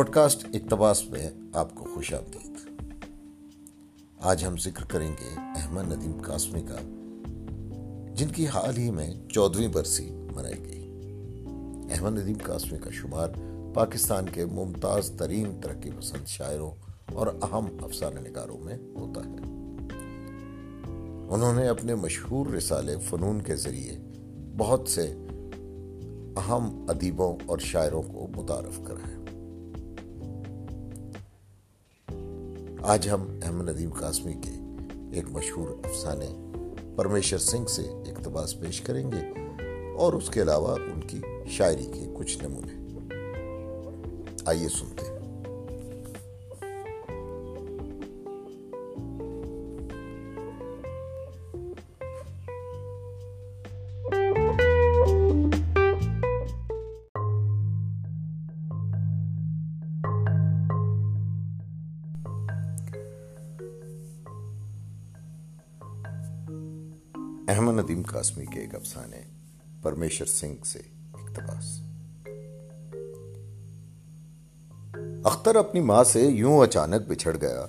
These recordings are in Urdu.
پوڈکاسٹ اقتباس میں آپ کو خوش آمدید۔ آج ہم ذکر کریں گے احمد ندیم قاسمی کا، جن کی حال ہی میں چودویں برسی منائی گئی۔ احمد ندیم قاسمی کا شمار پاکستان کے ممتاز ترین ترقی پسند شاعروں اور اہم افسانہ نگاروں میں ہوتا ہے۔ انہوں نے اپنے مشہور رسالے فنون کے ذریعے بہت سے اہم ادیبوں اور شاعروں کو متعارف کرا آج ہم احمد ندیم قاسمی کے ایک مشہور افسانے پرمیشر سنگھ سے اقتباس پیش کریں گے اور اس کے علاوہ ان کی شاعری کے کچھ نمونے۔ آئیے سنتے ہیں۔ ندیم قاسمی کے ایک افسانے پرمیشر سنگھ سے اقتباس۔ اختر اپنی ماں سے یوں اچانک بچھڑ گیا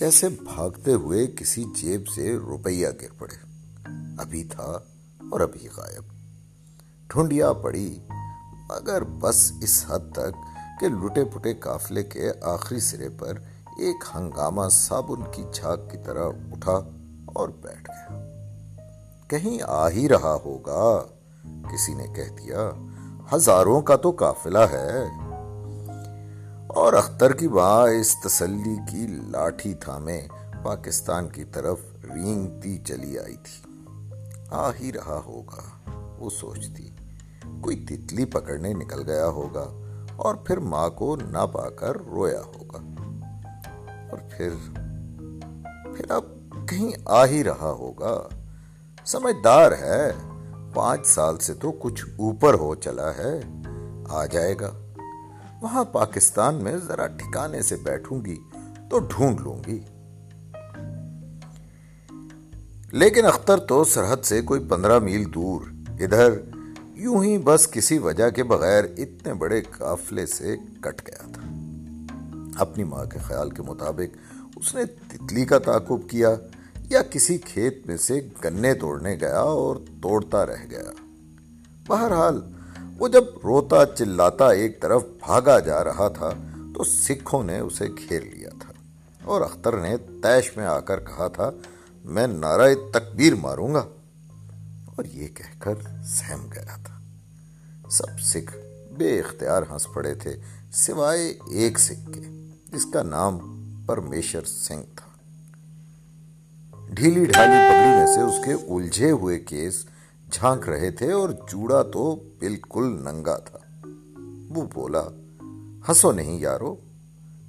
جیسے بھاگتے ہوئے کسی جیب سے روپیہ گر پڑے۔ ابھی تھا اور ابھی غائب۔ ٹھنڈیا پڑی، مگر بس اس حد تک کہ لٹے پٹے قافلے کے آخری سرے پر ایک ہنگامہ صابن کی جھاگ کی طرح اٹھا اور بیٹھ گیا۔ کہیں آ ہی رہا ہوگا۔ کسی نے کہہ دیا، ہزاروں کا تو قافلہ ہے۔ اور اختر کی ماں اس تسلی کی لاٹھی تھامے پاکستان کی طرف رینگتی چلی آئی تھی۔ آ ہی رہا ہوگا، وہ سوچتی، کوئی تتلی پکڑنے نکل گیا ہوگا اور پھر ماں کو نہ پا کر رویا ہوگا۔ اور پھر پھر اب کہیں آ ہی رہا ہوگا۔ سمجھدار ہے۔ پانچ سال سے تو کچھ اوپر ہو چلا ہے۔ آ جائے گا۔ وہاں پاکستان میں ذرا ٹھکانے سے بیٹھوں گی تو ڈھونڈ لوں گی۔ لیکن اختر تو سرحد سے کوئی پندرہ میل دور۔ ادھر یوں ہی بس کسی وجہ کے بغیر اتنے بڑے قافلے سے کٹ گیا تھا۔ اپنی ماں کے خیال کے مطابق اس نے تتلی کا تعاقب کیا۔ یا کسی کھیت میں سے گنے توڑنے گیا اور توڑتا رہ گیا۔ بہرحال، وہ جب روتا چلاتا ایک طرف بھاگا جا رہا تھا، تو سکھوں نے اسے گھیر لیا تھا۔ اور اختر نے تیش میں آ کر کہا تھا، میں نعرہ تکبیر ماروں گا۔ اور یہ کہہ کر سہم گیا تھا۔ سب سکھ بے اختیار ہنس پڑے تھے، سوائے ایک سکھ کے، جس کا نام پرمیشر سنگھ تھا۔ ڈھیلی ڈھالی پگڑی میں سے اس کے الجھے ہوئے کیس جھانک رہے تھے اور جوڑا تو بالکل ننگا تھا۔ وہ بولا، ہنسو نہیں یارو۔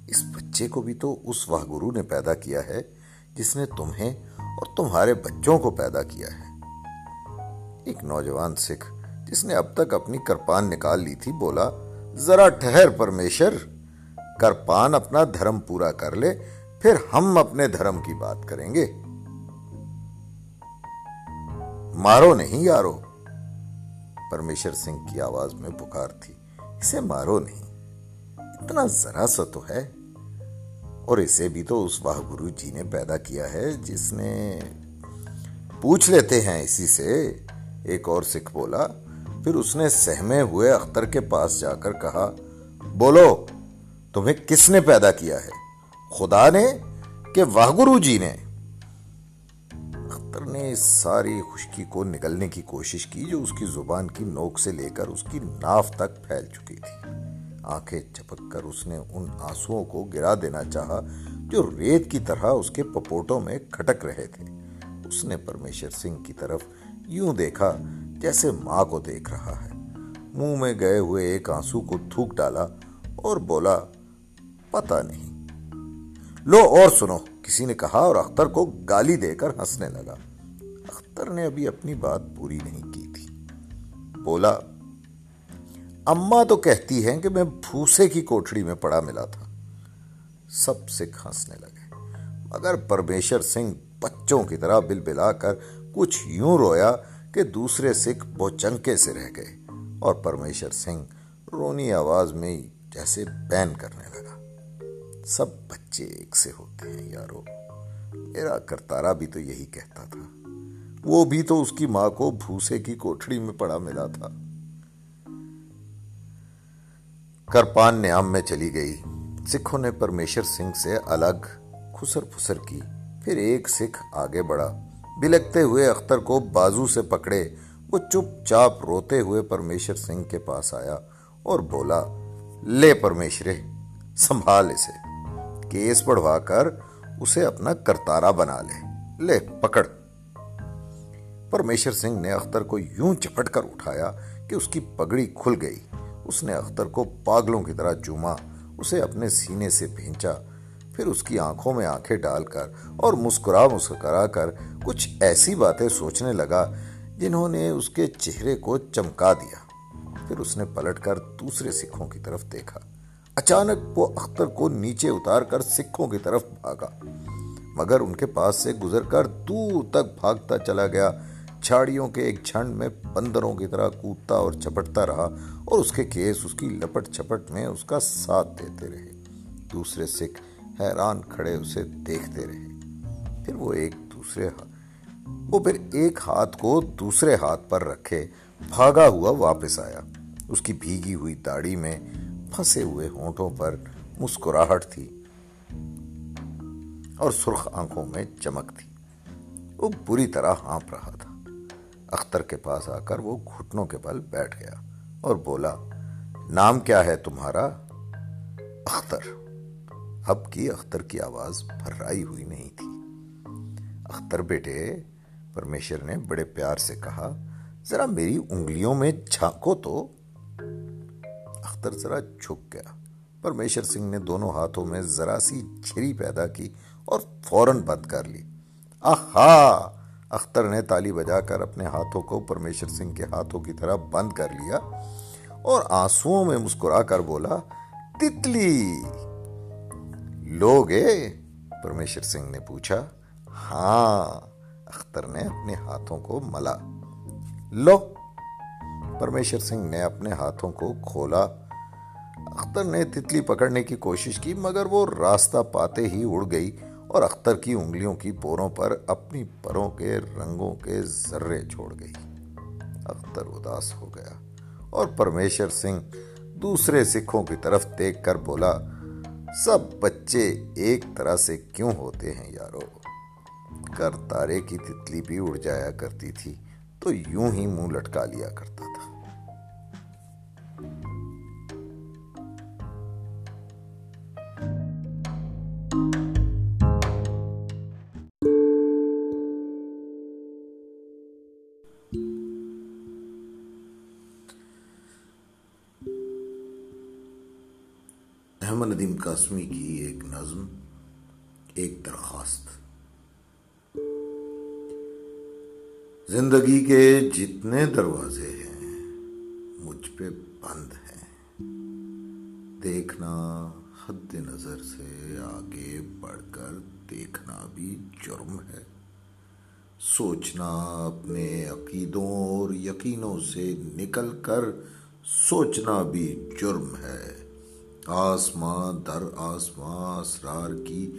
اس بچے کو بھی تو اس واہ گرو نے پیدا کیا ہے جس نے تمہیں اور تمہارے بچوں کو پیدا کیا ہے۔ ایک نوجوان سکھ جس نے اب تک اپنی کرپان نکال لی تھی بولا، ذرا ٹھہر پرمیشر کرپان اپنا دھرم پورا کر لے، پھر ہم اپنے دھرم کی بات کریں گے۔ مارو نہیں یارو۔ پرمیشر سنگھ کی آواز میں پکار تھی، اسے مارو نہیں۔ اتنا ذرا سا تو ہے۔ اور اسے بھی تو اس واہ گرو جی نے پیدا کیا ہے، جس نے پوچھ لیتے ہیں اسی سے۔ ایک اور سکھ بولا، پھر اس نے سہمے ہوئے اختر کے پاس جا کر کہا، بولو، تمہیں کس نے پیدا کیا ہے؟ خدا نے کہ واہ گرو جی نے نے؟ اس ساری خشکی کو نکلنے کی کوشش کی جو اس کی زبان کی نوک سے لے کر اس کی ناف تک پھیل چکی تھی۔ آنکھیں چپک کر اس نے ان آنسوؤں کو گرا دینا چاہا جو ریت کی طرح اس کے پپوٹوں میں کھٹک رہے تھے۔ اس نے پرمیشر سنگھ کی طرف یوں دیکھا جیسے ماں کو دیکھ رہا ہے۔ منہ میں گئے ہوئے ایک آنسو کو تھوک ڈالا اور بولا پتا نہیں۔ لو اور سنو کسی نے کہا اور اختر کو گالی دے کر ہنسنے لگا۔ اختر نے ابھی اپنی بات پوری نہیں کی تھی۔ بولا اما تو کہتی ہے کہ میں بھوسے کی کوٹڑی میں پڑا ملا تھا۔ سب سکھ ہنسنے لگے۔ مگر پرمیشر سنگھ بچوں کی طرح بل بلا کر کچھ یوں رویا کہ دوسرے سکھ بہت چنکے سے رہ گئے۔ اور پرمیشر سنگھ رونی آواز میں جیسے بین کرنے لگا۔ سب بچے ایک سے ہوتے ہیں، یارو۔ میرا کرتارا بھی تو یہی کہتا تھا۔ وہ بھی تو اس کی ماں کو بھوسے کی کوٹڑی میں پڑا ملا تھا۔ کرپان نیام میں چلی گئی۔ سکھوں نے پرمیشر سنگھ سے الگ خسر پھسر کی۔ پھر ایک سکھ آگے بڑھا۔ بلکتے ہوئے اختر کو بازو سے پکڑے۔ وہ چپ چاپ روتے ہوئے پرمیشر سنگھ کے پاس آیا اور بولا، لے پرمیشرے سنبھال اسے۔ کیس بڑھوا کر اسے اپنا کرتارا بنا لے۔ لے، پکڑ۔ پرمیشر سنگھ نے اختر کو یوں چپٹ کر اٹھایا کہ اس کی پگڑی کھل گئی۔ اس نے اختر کو پاگلوں کی طرح چوما اسے اپنے سینے سے بھینچا، پھر اس کی آنکھوں میں آنکھیں ڈال کر اور مسکرا مسکرا کر کچھ ایسی باتیں سوچنے لگا جنہوں نے اس کے چہرے کو چمکا دیا۔ پھر اس نے پلٹ کر دوسرے سکھوں کی طرف دیکھا۔ اچانک وہ اختر کو نیچے اتار کر سکھوں کی طرف بھاگا، مگر ان کے پاس سے گزر کر دور تک بھاگتا چلا گیا۔ چھاڑیوں کے ایک جھنڈ میں بندروں کی طرح کودتا اور چپٹتا رہا اور اس کے کیس اس کی لپٹ چپٹ میں اس کا ساتھ دیتے رہے۔ دوسرے سکھ حیران کھڑے اسے دیکھتے رہے۔ پھر وہ ایک دوسرے وہ پھر ایک ہاتھ کو دوسرے ہاتھ پر رکھے، بھاگا ہوا واپس آیا۔ اس کی بھیگی ہوئی داڑھی میں پھنسے ہوئے ہونٹوں پر مسکراہٹ تھی اور سرخ آنکھوں میں چمک تھی۔ وہ بری طرح ہانپ رہا تھا۔ اختر کے پاس آ کر وہ گھٹنوں کے بل بیٹھ گیا اور بولا، نام کیا ہے تمہارا؟ اختر۔ اب کی اختر کی آواز بھرائی ہوئی نہیں تھی۔ اختر بیٹے پرمیشر نے بڑے پیار سے کہا، ذرا میری انگلیوں میں جھانکو تو۔ اختر ذرا جھک گیا۔ پرمیشر سنگھ نے دونوں ہاتھوں میں ذرا سی چھری پیدا کی اور فوراً بند کر لی۔ آہا! اختر نے تالی بجا کر اپنے ہاتھوں کو پرمیشر سنگھ کے ہاتھوں کی طرح بند کر لیا اور آنسو میں مسکرا کر بولا، تتلی! لوگے پرمیشر سنگھ نے پوچھا۔ ہاں اختر نے اپنے ہاتھوں کو ملا۔ لو! پرمیشر سنگھ نے اپنے ہاتھوں کو کھولا۔ اختر نے تتلی پکڑنے کی کوشش کی، مگر وہ راستہ پاتے ہی اڑ گئی۔ اور اختر کی انگلیوں کی پوروں پر اپنی پروں کے رنگوں کے ذرے چھوڑ گئی۔ اختر اداس ہو گیا اور پرمیشر سنگھ دوسرے سکھوں کی طرف دیکھ کر بولا، سب بچے ایک طرح سے کیوں ہوتے ہیں یارو؟ کر تارے کی تتلی بھی اڑ جایا کرتی تھی تو یوں ہی منہ لٹکا لیا کرتا تھا۔ احمد ندیم قاسمی کی ایک نظم، ایک درخواست۔ زندگی کے جتنے دروازے ہیں، مجھ پہ بند ہیں۔ دیکھنا حد نظر سے آگے بڑھ کر دیکھنا بھی جرم ہے۔ سوچنا اپنے عقیدوں اور یقینوں سے نکل کر سوچنا بھی جرم ہے۔ آسماں در آسماں اسرار کی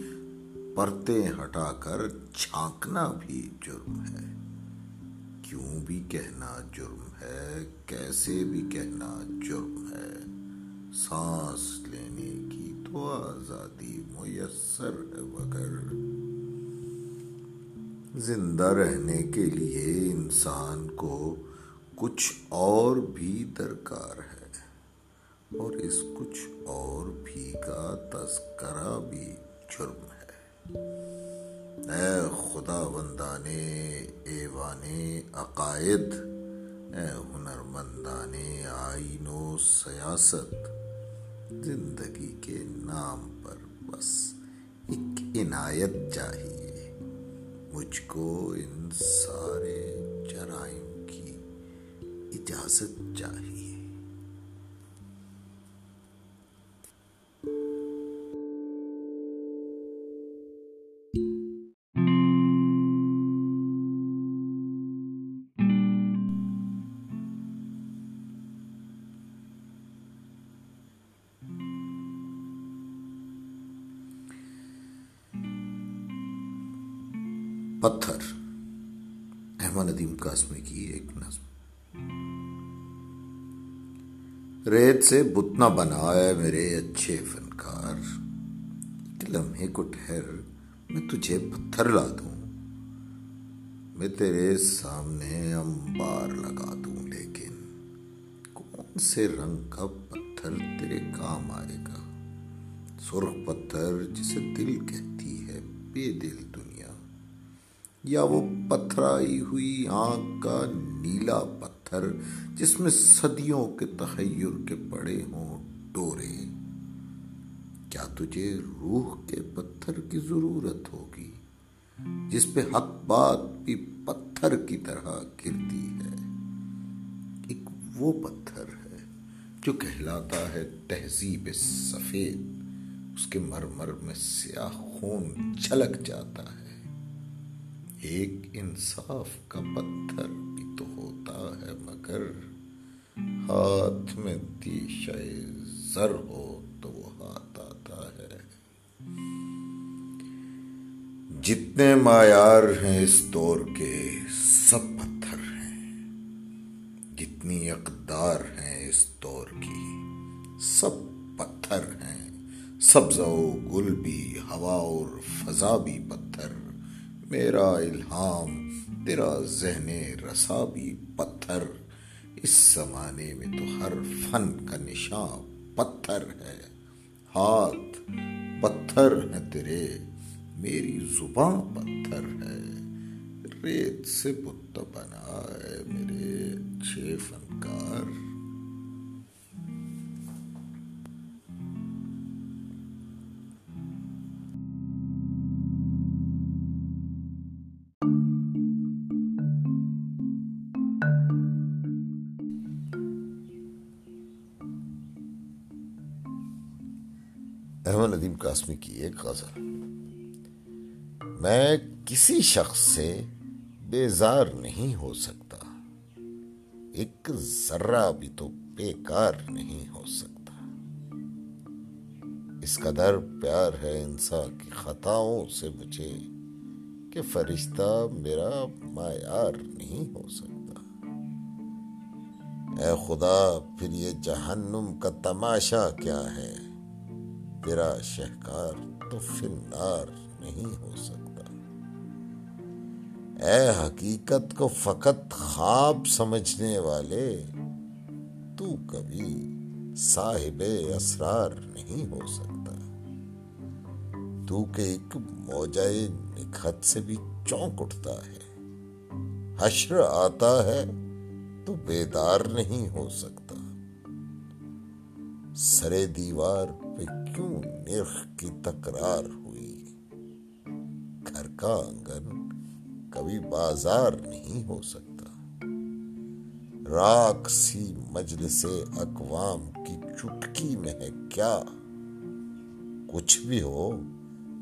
پرتیں ہٹا کر چھانکنا بھی جرم ہے۔ کیوں بھی کہنا جرم ہے، کیسے بھی کہنا جرم ہے۔ سانس لینے کی تو آزادی میسر ہے مگر۔ زندہ رہنے کے لیے انسان کو کچھ اور بھی درکار ہے۔ اور اس کچھ اور بھی کا تذکرہ بھی جرم ہے۔ اے خدا بندانے ایوانے عقائد، اے ہنرمندان آئین و سیاست، زندگی کے نام پر بس ایک عنایت چاہیے۔ مجھ کو ان سارے جرائم کی اجازت چاہیے۔ پتھر۔ احمد ندیم قاسمی کی ایک نظم۔ ریت سے بتنا بنایا میرے اچھے فنکار۔ ایک لمحے کو ٹھہر میں تجھے پتھر لا دوں۔ میں تیرے سامنے امبار لگا دوں، لیکن کون سے رنگ کا پتھر تیرے کام آئے گا؟ سرخ پتھر جسے دل کہتی ہے، بے دل دنیا۔ یا وہ پتھرائی ہوئی آنکھ کا نیلا پتھر جس میں صدیوں کے تحیر کے پڑے ہوں ڈورے۔ کیا تجھے روح کے پتھر کی ضرورت ہوگی جس پہ حق بات بھی پتھر کی طرح گرتی ہے؟ ایک وہ پتھر ہے جو کہلاتا ہے تہذیب سفید، اس کے مرمر میں سیاہ خون چھلک جاتا ہے۔ ایک انصاف کا پتھر بھی تو ہوتا ہے، مگر ہاتھ میں دیشہ زر ہو تو وہ ہاتھ آتا ہے۔ جتنے معیار ہیں اس دور کے، سب پتھر ہیں۔ جتنی اقدار ہیں اس دور کی، سب پتھر ہیں۔ سبز و گل بھی، ہوا اور فضا بھی پتھر۔ میرا الہام، تیرا ذہن رسا بھی پتھر۔ اس زمانے میں تو ہر فن کا نشان پتھر ہے۔ ہاتھ پتھر ہے تیرے، میری زباں پتھر ہے۔ ریت سے بت بنا ہے میرے، چھ فنکار۔ ندیم قاسمی کی ایک غزل۔ میں کسی شخص سے بیزار نہیں ہو سکتا۔ ایک ذرہ بھی تو بیکار نہیں ہو سکتا۔ اس قدر پیار ہے انسان کی خطاؤں سے مجھے کہ فرشتہ میرا معیار نہیں ہو سکتا۔ اے خدا، پھر یہ جہنم کا تماشا کیا ہے؟ تیرا شہکار تو فنار نہیں ہو سکتا۔ اے حقیقت کو فقط خواب سمجھنے والے، تو کبھی صاحب اسرار نہیں ہو سکتا۔ تو کہ ایک موجائے نکھت سے بھی چونک اٹھتا ہے، حشر آتا ہے، تو بیدار نہیں ہو سکتا۔ سرے دیوار پہ کیوں نرخ کی تکرار ہوئی؟ گھر کا آنگن کبھی بازار نہیں ہو سکتا۔ راک سی مجلس اقوام کی چٹکی میں ہے کیا؟ کچھ بھی ہو،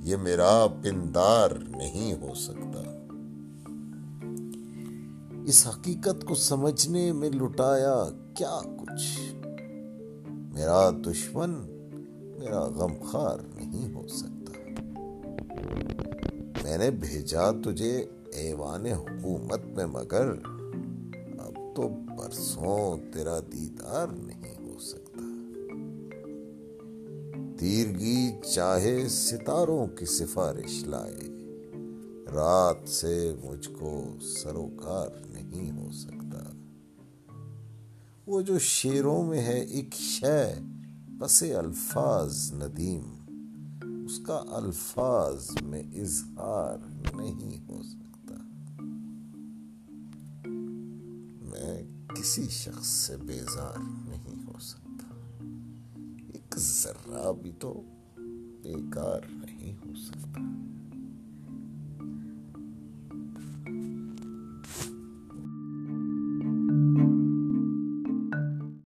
یہ میرا پندار نہیں ہو سکتا۔ اس حقیقت کو سمجھنے میں لٹایا کیا کچھ؟ میرا دشمن میرا غمخار نہیں ہو سکتا۔ میں نے بھیجا تجھے ایوان حکومت میں، مگر اب تو برسوں تیرا دیدار نہیں ہو سکتا۔ تیرگی چاہے ستاروں کی سفارش لائے، رات سے مجھ کو سروکار نہیں ہو سکتا۔ وہ جو شیروں میں ہے، ایک شے پس الفاظ ندیم، اس کا الفاظ میں اظہار نہیں ہو سکتا۔ میں کسی شخص سے بیزار نہیں ہو سکتا۔ ایک ذرہ بھی تو بیکار نہیں ہو سکتا۔